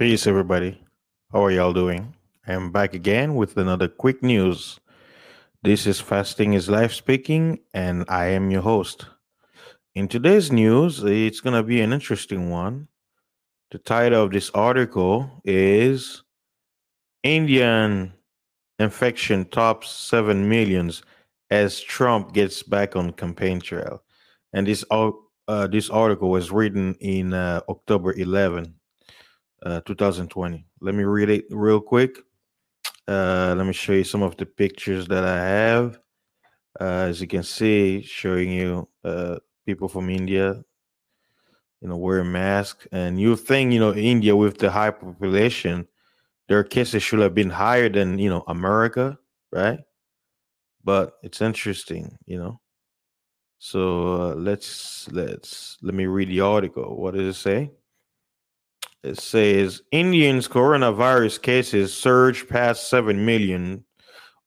Peace, everybody. How are y'all doing? I am back again with another quick news. This is Fasting is Life speaking, and I am your host. In today's news, it's going to be an interesting one. The title of this article is Indian infection tops 7 millions as Trump gets back on campaign trail. And this, uh, this article was written in uh, October 11 uh, 2020. Let me read it real quick. Uh, let me show you some of the pictures that I have. Uh, as you can see, showing you uh, people from India, you know, wearing masks. And you think, you know, India with the high population, their cases should have been higher than, you know, America, right? But it's interesting, you know. So uh, let's let's let me read the article. What does it say? It says Indians' coronavirus cases surged past 7 million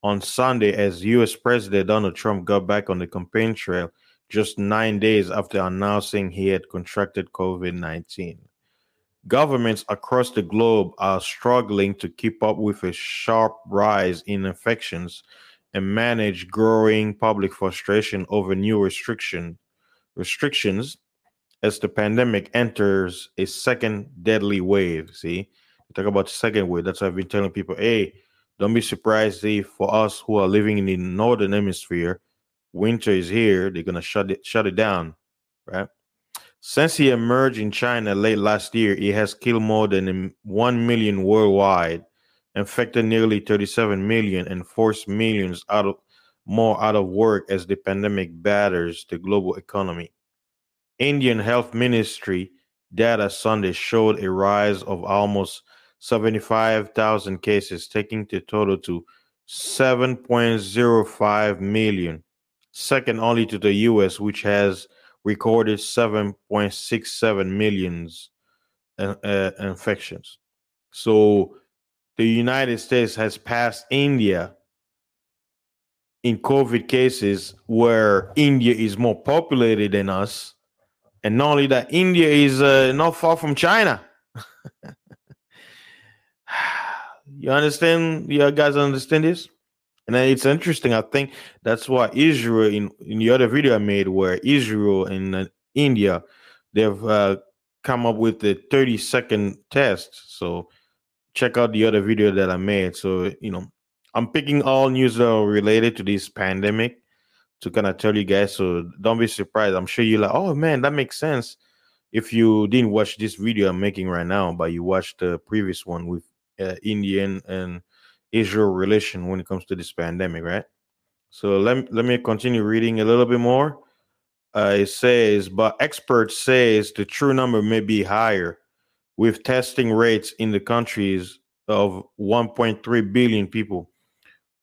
on Sunday as US President Donald Trump got back on the campaign trail just nine days after announcing he had contracted COVID 19. Governments across the globe are struggling to keep up with a sharp rise in infections and manage growing public frustration over new restriction restrictions as the pandemic enters a second deadly wave. See, talk about the second wave. That's why I've been telling people, hey, don't be surprised if for us who are living in the northern hemisphere, winter is here. They're gonna shut it shut it down, right? Since he emerged in China late last year, he has killed more than 1 million worldwide, infected nearly 37 million, and forced millions out of more out of work as the pandemic batters the global economy. Indian Health Ministry data Sunday showed a rise of almost 75,000 cases, taking the total to 7.05 million, second only to the US, which has recorded 7.67 millions uh, uh, infections. So the United States has passed India in COVID cases, where India is more populated than us and not only that, India is uh, not far from China. you understand? You guys understand this? And it's interesting. I think that's why Israel, in, in the other video I made, where Israel and uh, India, they've uh, come up with the 30 second test. So check out the other video that I made. So, you know, I'm picking all news that are related to this pandemic to kind of tell you guys. So don't be surprised. I'm sure you're like, oh man, that makes sense. If you didn't watch this video I'm making right now, but you watched the previous one with uh, Indian and Israel relation when it comes to this pandemic, right? So let, let me continue reading a little bit more. Uh, it says, but experts says the true number may be higher with testing rates in the countries of 1.3 billion people,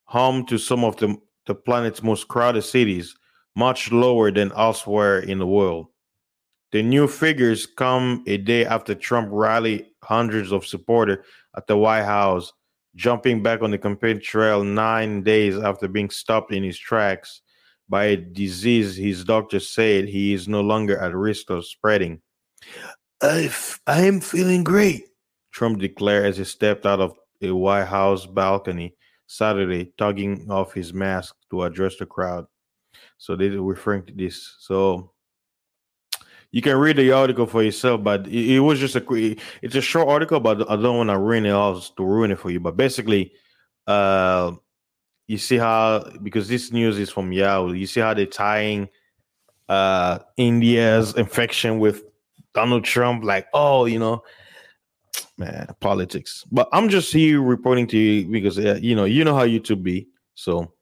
home to some of the the planet's most crowded cities, much lower than elsewhere in the world. The new figures come a day after Trump rallied hundreds of supporters at the White House, jumping back on the campaign trail nine days after being stopped in his tracks by a disease his doctor said he is no longer at risk of spreading. I, I am feeling great, Trump declared as he stepped out of a White House balcony Saturday, tugging off his mask to address the crowd. So they're referring to this. So you can read the article for yourself, but it, it was just a it's a short article, but I don't want to ruin it all to ruin it for you. But basically, uh, you see how because this news is from Yahoo, you see how they're tying uh India's infection with Donald Trump, like, oh, you know, man, politics. But I'm just here reporting to you because uh, you know you know how YouTube be. So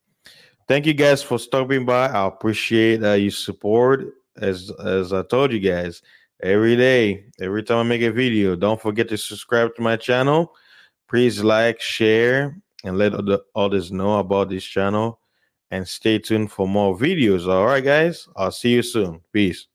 thank you guys for stopping by. I appreciate uh, your support. As as I told you guys, every day, every time I make a video, don't forget to subscribe to my channel. Please like, share, and let other others know about this channel. And stay tuned for more videos. All right, guys. I'll see you soon. Peace.